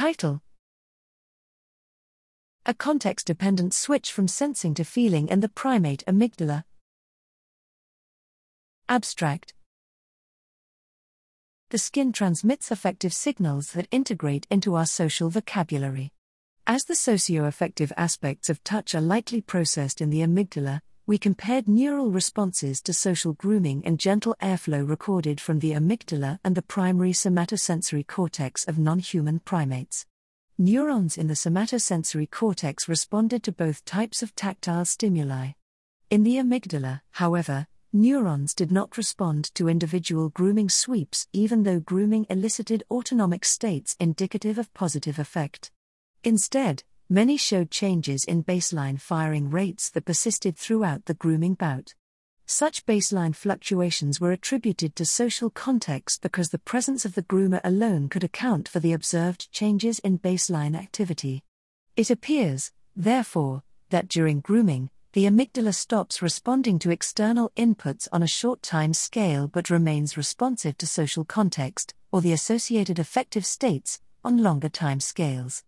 Title A context dependent switch from sensing to feeling in the primate amygdala. Abstract The skin transmits affective signals that integrate into our social vocabulary. As the socio affective aspects of touch are lightly processed in the amygdala, we compared neural responses to social grooming and gentle airflow recorded from the amygdala and the primary somatosensory cortex of non human primates. Neurons in the somatosensory cortex responded to both types of tactile stimuli. In the amygdala, however, neurons did not respond to individual grooming sweeps even though grooming elicited autonomic states indicative of positive affect. Instead, many showed changes in baseline firing rates that persisted throughout the grooming bout. Such baseline fluctuations were attributed to social context because the presence of the groomer alone could account for the observed changes in baseline activity. It appears, therefore, that during grooming, the amygdala stops responding to external inputs on a short time scale but remains responsive to social context, or the associated affective states, on longer time scales.